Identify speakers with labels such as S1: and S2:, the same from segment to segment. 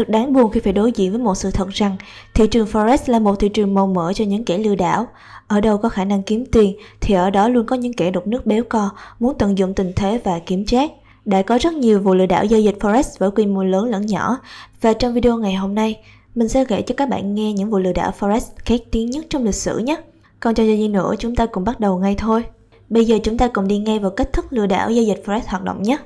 S1: Thật đáng buồn khi phải đối diện với một sự thật rằng thị trường Forex là một thị trường màu mỡ cho những kẻ lừa đảo. Ở đâu có khả năng kiếm tiền, thì ở đó luôn có những kẻ đục nước béo co, muốn tận dụng tình thế và kiếm trác. Đã có rất nhiều vụ lừa đảo giao dịch Forex với quy mô lớn lẫn nhỏ và trong video ngày hôm nay, mình sẽ kể cho các bạn nghe những vụ lừa đảo Forex khét tiếng nhất trong lịch sử nhé. Còn cho gì nữa, chúng ta cùng bắt đầu ngay thôi. Bây giờ chúng ta cùng đi ngay vào cách thức lừa đảo giao dịch Forex hoạt động nhé.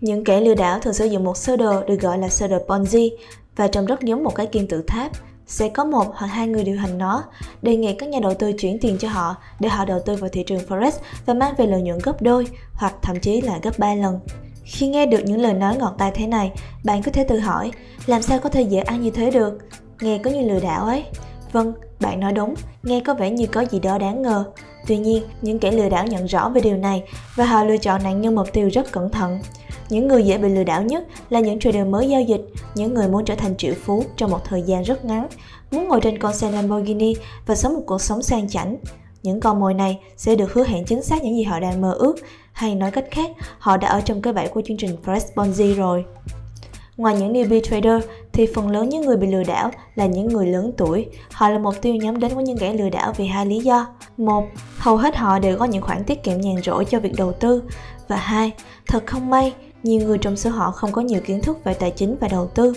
S1: Những kẻ lừa đảo thường sử dụng một sơ đồ được gọi là sơ đồ Ponzi và trông rất giống một cái kim tự tháp. Sẽ có một hoặc hai người điều hành nó, đề nghị các nhà đầu tư chuyển tiền cho họ để họ đầu tư vào thị trường Forex và mang về lợi nhuận gấp đôi hoặc thậm chí là gấp 3 lần. Khi nghe được những lời nói ngọt tai thế này, bạn có thể tự hỏi, làm sao có thể dễ ăn như thế được? Nghe có như lừa đảo ấy. Vâng, bạn nói đúng, nghe có vẻ như có gì đó đáng ngờ. Tuy nhiên, những kẻ lừa đảo nhận rõ về điều này và họ lựa chọn nạn nhân mục tiêu rất cẩn thận. Những người dễ bị lừa đảo nhất là những trader mới giao dịch, những người muốn trở thành triệu phú trong một thời gian rất ngắn, muốn ngồi trên con xe Lamborghini và sống một cuộc sống sang chảnh. Những con mồi này sẽ được hứa hẹn chính xác những gì họ đang mơ ước, hay nói cách khác, họ đã ở trong cái bẫy của chương trình fresh Ponzi rồi. Ngoài những newbie trader thì phần lớn những người bị lừa đảo là những người lớn tuổi. Họ là mục tiêu nhắm đến của những kẻ lừa đảo vì hai lý do. Một, hầu hết họ đều có những khoản tiết kiệm nhàn rỗi cho việc đầu tư. Và hai, thật không may, nhiều người trong số họ không có nhiều kiến thức về tài chính và đầu tư.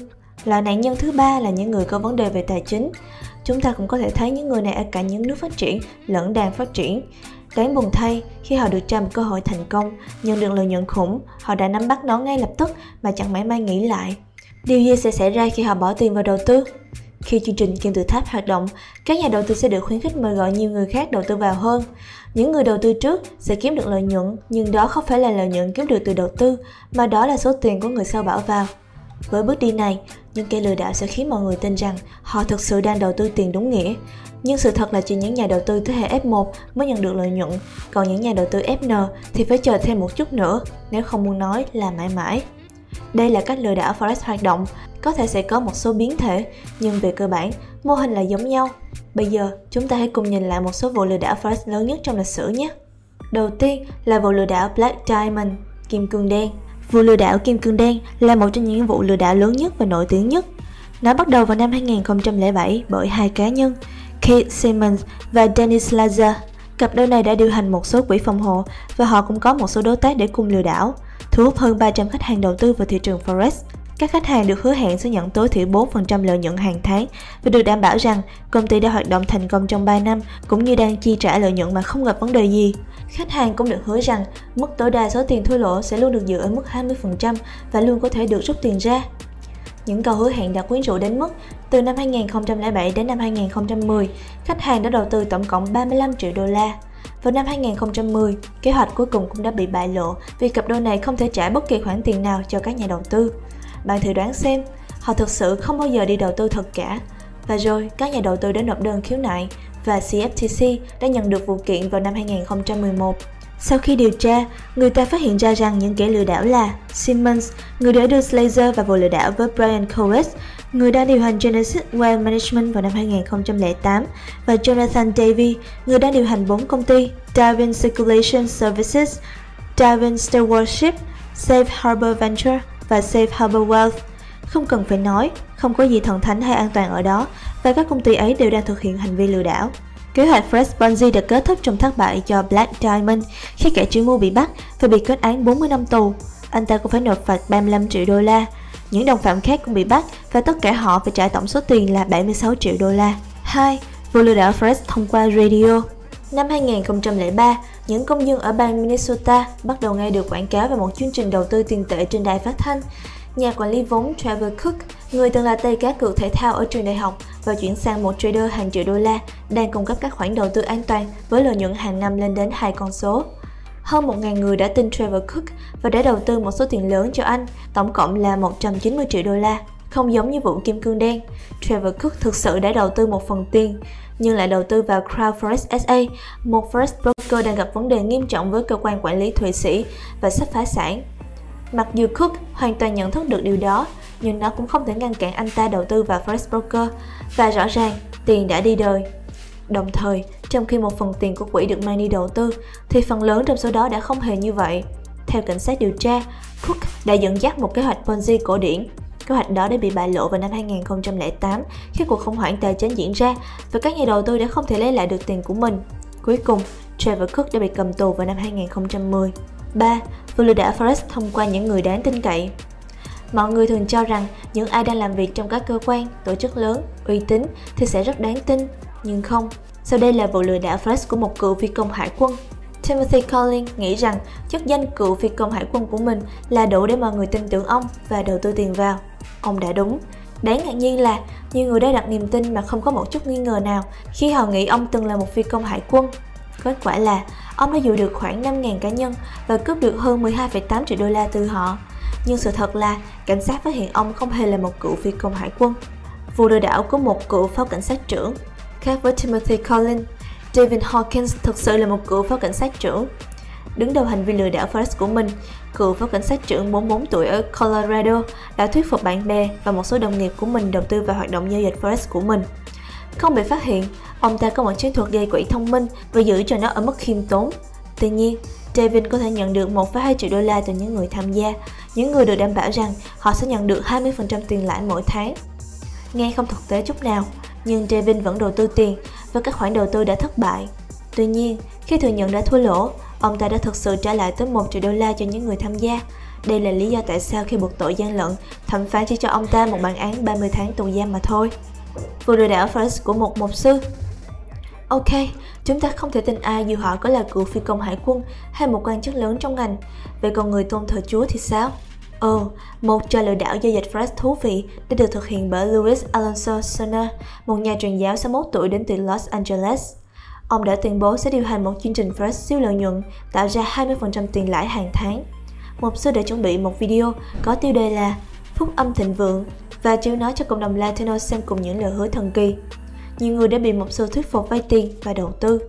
S1: Loại nạn nhân thứ ba là những người có vấn đề về tài chính. Chúng ta cũng có thể thấy những người này ở cả những nước phát triển lẫn đang phát triển. Đáng buồn thay, khi họ được trao một cơ hội thành công, nhận được lợi nhuận khủng, họ đã nắm bắt nó ngay lập tức mà chẳng mãi may nghĩ lại. Điều gì sẽ xảy ra khi họ bỏ tiền vào đầu tư? Khi chương trình kim tự tháp hoạt động, các nhà đầu tư sẽ được khuyến khích mời gọi nhiều người khác đầu tư vào hơn. Những người đầu tư trước sẽ kiếm được lợi nhuận, nhưng đó không phải là lợi nhuận kiếm được từ đầu tư, mà đó là số tiền của người sau bảo vào. Với bước đi này, những kẻ lừa đảo sẽ khiến mọi người tin rằng họ thực sự đang đầu tư tiền đúng nghĩa. Nhưng sự thật là chỉ những nhà đầu tư thế hệ F1 mới nhận được lợi nhuận, còn những nhà đầu tư FN thì phải chờ thêm một chút nữa, nếu không muốn nói là mãi mãi. Đây là cách lừa đảo Forex hoạt động, có thể sẽ có một số biến thể, nhưng về cơ bản, mô hình là giống nhau. Bây giờ, chúng ta hãy cùng nhìn lại một số vụ lừa đảo Forex lớn nhất trong lịch sử nhé. Đầu tiên là vụ lừa đảo Black Diamond, kim cương đen. Vụ lừa đảo kim cương đen là một trong những vụ lừa đảo lớn nhất và nổi tiếng nhất. Nó bắt đầu vào năm 2007 bởi hai cá nhân, Keith Simmons và Dennis Lazar. Cặp đôi này đã điều hành một số quỹ phòng hộ và họ cũng có một số đối tác để cùng lừa đảo, thu hút hơn 300 khách hàng đầu tư vào thị trường Forex. Các khách hàng được hứa hẹn sẽ nhận tối thiểu 4% lợi nhuận hàng tháng và được đảm bảo rằng công ty đã hoạt động thành công trong 3 năm cũng như đang chi trả lợi nhuận mà không gặp vấn đề gì. Khách hàng cũng được hứa rằng mức tối đa số tiền thua lỗ sẽ luôn được giữ ở mức 20% và luôn có thể được rút tiền ra. Những câu hứa hẹn đã quyến rũ đến mức từ năm 2007 đến năm 2010, khách hàng đã đầu tư tổng cộng 35 triệu đô la. Vào năm 2010, kế hoạch cuối cùng cũng đã bị bại lộ vì cặp đôi này không thể trả bất kỳ khoản tiền nào cho các nhà đầu tư. Bạn thử đoán xem, họ thực sự không bao giờ đi đầu tư thật cả. Và rồi, các nhà đầu tư đã nộp đơn khiếu nại và CFTC đã nhận được vụ kiện vào năm 2011. Sau khi điều tra, người ta phát hiện ra rằng những kẻ lừa đảo là Simmons, người đã đưa Slazer vào vụ lừa đảo với Brian Coes, người đã điều hành Genesis Wealth Management vào năm 2008, và Jonathan Davy, người đã điều hành bốn công ty Darwin Circulation Services, Darwin Stewardship, Safe Harbor Venture và Safe Harbor Wealth. Không cần phải nói, không có gì thần thánh hay an toàn ở đó, và các công ty ấy đều đang thực hiện hành vi lừa đảo. Kế hoạch Fresh Bungie đã kết thúc trong thất bại cho Black Diamond khi kẻ chủ mưu bị bắt và bị kết án 40 năm tù. Anh ta cũng phải nộp phạt 35 triệu đô la. Những đồng phạm khác cũng bị bắt và tất cả họ phải trả tổng số tiền là 76 triệu đô la. 2. Vụ lừa đảo Fresh thông qua radio Năm 2003, những công dân ở bang Minnesota bắt đầu nghe được quảng cáo về một chương trình đầu tư tiền tệ trên đài phát thanh. Nhà quản lý vốn Trevor Cook, người từng là tay cá cược thể thao ở trường đại học và chuyển sang một trader hàng triệu đô la, đang cung cấp các khoản đầu tư an toàn với lợi nhuận hàng năm lên đến hai con số. Hơn 1.000 người đã tin Trevor Cook và đã đầu tư một số tiền lớn cho anh, tổng cộng là 190 triệu đô la. Không giống như vụ kim cương đen, Trevor Cook thực sự đã đầu tư một phần tiền, nhưng lại đầu tư vào Crown SA, một Forest broker đang gặp vấn đề nghiêm trọng với cơ quan quản lý Thụy Sĩ và sắp phá sản. Mặc dù Cook hoàn toàn nhận thức được điều đó, nhưng nó cũng không thể ngăn cản anh ta đầu tư vào forex Broker và rõ ràng tiền đã đi đời. Đồng thời, trong khi một phần tiền của quỹ được mang đi đầu tư, thì phần lớn trong số đó đã không hề như vậy. Theo cảnh sát điều tra, Cook đã dẫn dắt một kế hoạch Ponzi cổ điển. Kế hoạch đó đã bị bại lộ vào năm 2008 khi cuộc khủng hoảng tài chính diễn ra và các nhà đầu tư đã không thể lấy lại được tiền của mình. Cuối cùng, Trevor Cook đã bị cầm tù vào năm 2010. 3. Vụ lừa đảo Forex thông qua những người đáng tin cậy Mọi người thường cho rằng những ai đang làm việc trong các cơ quan, tổ chức lớn, uy tín thì sẽ rất đáng tin, nhưng không. Sau đây là vụ lừa đảo Forex của một cựu phi công hải quân. Timothy Collins nghĩ rằng chức danh cựu phi công hải quân của mình là đủ để mọi người tin tưởng ông và đầu tư tiền vào. Ông đã đúng. Đáng ngạc nhiên là nhiều người đã đặt niềm tin mà không có một chút nghi ngờ nào khi họ nghĩ ông từng là một phi công hải quân. Kết quả là ông đã dụ được khoảng 5.000 cá nhân và cướp được hơn 12,8 triệu đô la từ họ. Nhưng sự thật là cảnh sát phát hiện ông không hề là một cựu phi công hải quân. Vụ lừa đảo của một cựu phó cảnh sát trưởng. Khác với Timothy Collins, David Hawkins thực sự là một cựu phó cảnh sát trưởng. Đứng đầu hành vi lừa đảo Forex của mình, cựu phó cảnh sát trưởng 44 tuổi ở Colorado đã thuyết phục bạn bè và một số đồng nghiệp của mình đầu tư vào hoạt động giao dịch Forex của mình. Không bị phát hiện, ông ta có một chiến thuật gây quỹ thông minh và giữ cho nó ở mức khiêm tốn. Tuy nhiên, David có thể nhận được 1,2 triệu đô la từ những người tham gia, những người được đảm bảo rằng họ sẽ nhận được 20% tiền lãi mỗi tháng. Nghe không thực tế chút nào, nhưng David vẫn đầu tư tiền và các khoản đầu tư đã thất bại. Tuy nhiên, khi thừa nhận đã thua lỗ, ông ta đã thực sự trả lại tới 1 triệu đô la cho những người tham gia. Đây là lý do tại sao khi buộc tội gian lận, thẩm phán chỉ cho ông ta một bản án 30 tháng tù giam mà thôi. Vụ lừa đảo First của một mục sư Ok, chúng ta không thể tin ai dù họ có là cựu phi công hải quân hay một quan chức lớn trong ngành. Vậy còn người tôn thờ Chúa thì sao? Ồ, oh, một trò lừa đảo giao dịch Forex thú vị đã được thực hiện bởi Luis Alonso Sona, một nhà truyền giáo 61 tuổi đến từ Los Angeles. Ông đã tuyên bố sẽ điều hành một chương trình Forex siêu lợi nhuận, tạo ra 20% tiền lãi hàng tháng. Một sư đã chuẩn bị một video có tiêu đề là Phúc âm thịnh vượng và chiếu nó cho cộng đồng Latino xem cùng những lời hứa thần kỳ nhiều người đã bị một số thuyết phục vay tiền và đầu tư.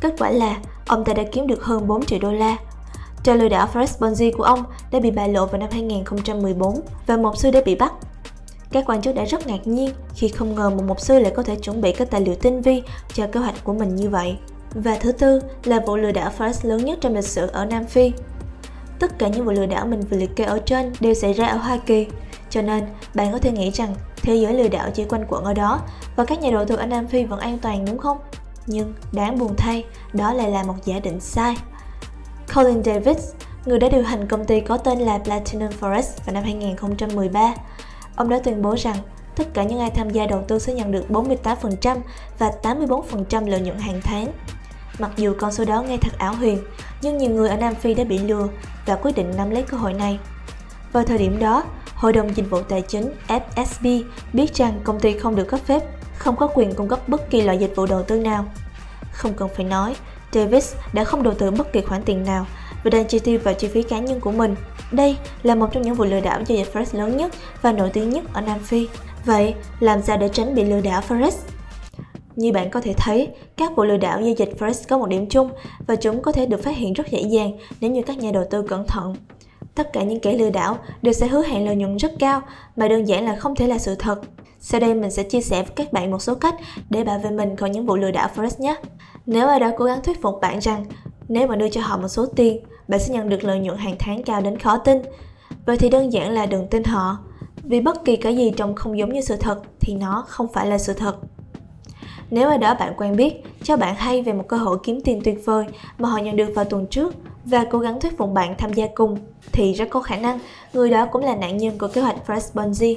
S1: Kết quả là ông ta đã kiếm được hơn 4 triệu đô la. Trò lừa đảo Fresh Bonzi của ông đã bị bại lộ vào năm 2014 và một sư đã bị bắt. Các quan chức đã rất ngạc nhiên khi không ngờ một mục sư lại có thể chuẩn bị các tài liệu tinh vi cho kế hoạch của mình như vậy. Và thứ tư là vụ lừa đảo Fresh lớn nhất trong lịch sử ở Nam Phi. Tất cả những vụ lừa đảo mình vừa liệt kê ở trên đều xảy ra ở Hoa Kỳ, cho nên bạn có thể nghĩ rằng thế giới lừa đảo chỉ quanh quẩn ở đó và các nhà đầu tư ở Nam Phi vẫn an toàn đúng không? Nhưng đáng buồn thay, đó lại là một giả định sai. Colin Davis, người đã điều hành công ty có tên là Platinum Forest vào năm 2013, ông đã tuyên bố rằng tất cả những ai tham gia đầu tư sẽ nhận được 48% và 84% lợi nhuận hàng tháng. Mặc dù con số đó nghe thật ảo huyền, nhưng nhiều người ở Nam Phi đã bị lừa và quyết định nắm lấy cơ hội này. Vào thời điểm đó, Hội đồng Dịch vụ Tài chính FSB biết rằng công ty không được cấp phép, không có quyền cung cấp bất kỳ loại dịch vụ đầu tư nào. Không cần phải nói, Davis đã không đầu tư bất kỳ khoản tiền nào và đang chi tiêu vào chi phí cá nhân của mình. Đây là một trong những vụ lừa đảo giao dịch Forex lớn nhất và nổi tiếng nhất ở Nam Phi. Vậy, làm sao để tránh bị lừa đảo Forex? Như bạn có thể thấy, các vụ lừa đảo giao dịch Forex có một điểm chung và chúng có thể được phát hiện rất dễ dàng nếu như các nhà đầu tư cẩn thận. Tất cả những kẻ lừa đảo đều sẽ hứa hẹn lợi nhuận rất cao mà đơn giản là không thể là sự thật. Sau đây mình sẽ chia sẻ với các bạn một số cách để bảo vệ mình khỏi những vụ lừa đảo Forex nhé. Nếu ai đó cố gắng thuyết phục bạn rằng nếu mà đưa cho họ một số tiền, bạn sẽ nhận được lợi nhuận hàng tháng cao đến khó tin. Vậy thì đơn giản là đừng tin họ. Vì bất kỳ cái gì trông không giống như sự thật thì nó không phải là sự thật. Nếu ai đó bạn quen biết cho bạn hay về một cơ hội kiếm tiền tuyệt vời mà họ nhận được vào tuần trước và cố gắng thuyết phục bạn tham gia cùng, thì rất có khả năng người đó cũng là nạn nhân của kế hoạch Fresh Ponzi.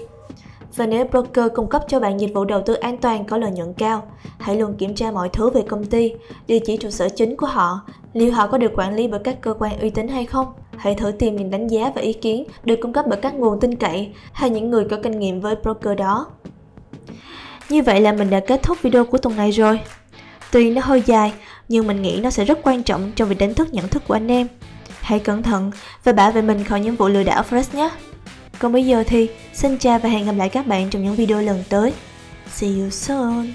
S1: Và nếu broker cung cấp cho bạn dịch vụ đầu tư an toàn có lợi nhuận cao, hãy luôn kiểm tra mọi thứ về công ty, địa chỉ trụ sở chính của họ, liệu họ có được quản lý bởi các cơ quan uy tín hay không. Hãy thử tìm những đánh giá và ý kiến được cung cấp bởi các nguồn tin cậy hay những người có kinh nghiệm với broker đó. Như vậy là mình đã kết thúc video của tuần này rồi. Tuy nó hơi dài, nhưng mình nghĩ nó sẽ rất quan trọng trong việc đánh thức nhận thức của anh em. Hãy cẩn thận và bảo vệ mình khỏi những vụ lừa đảo Fresh nhé. Còn bây giờ thì xin chào và hẹn gặp lại các bạn trong những video lần tới. See you soon!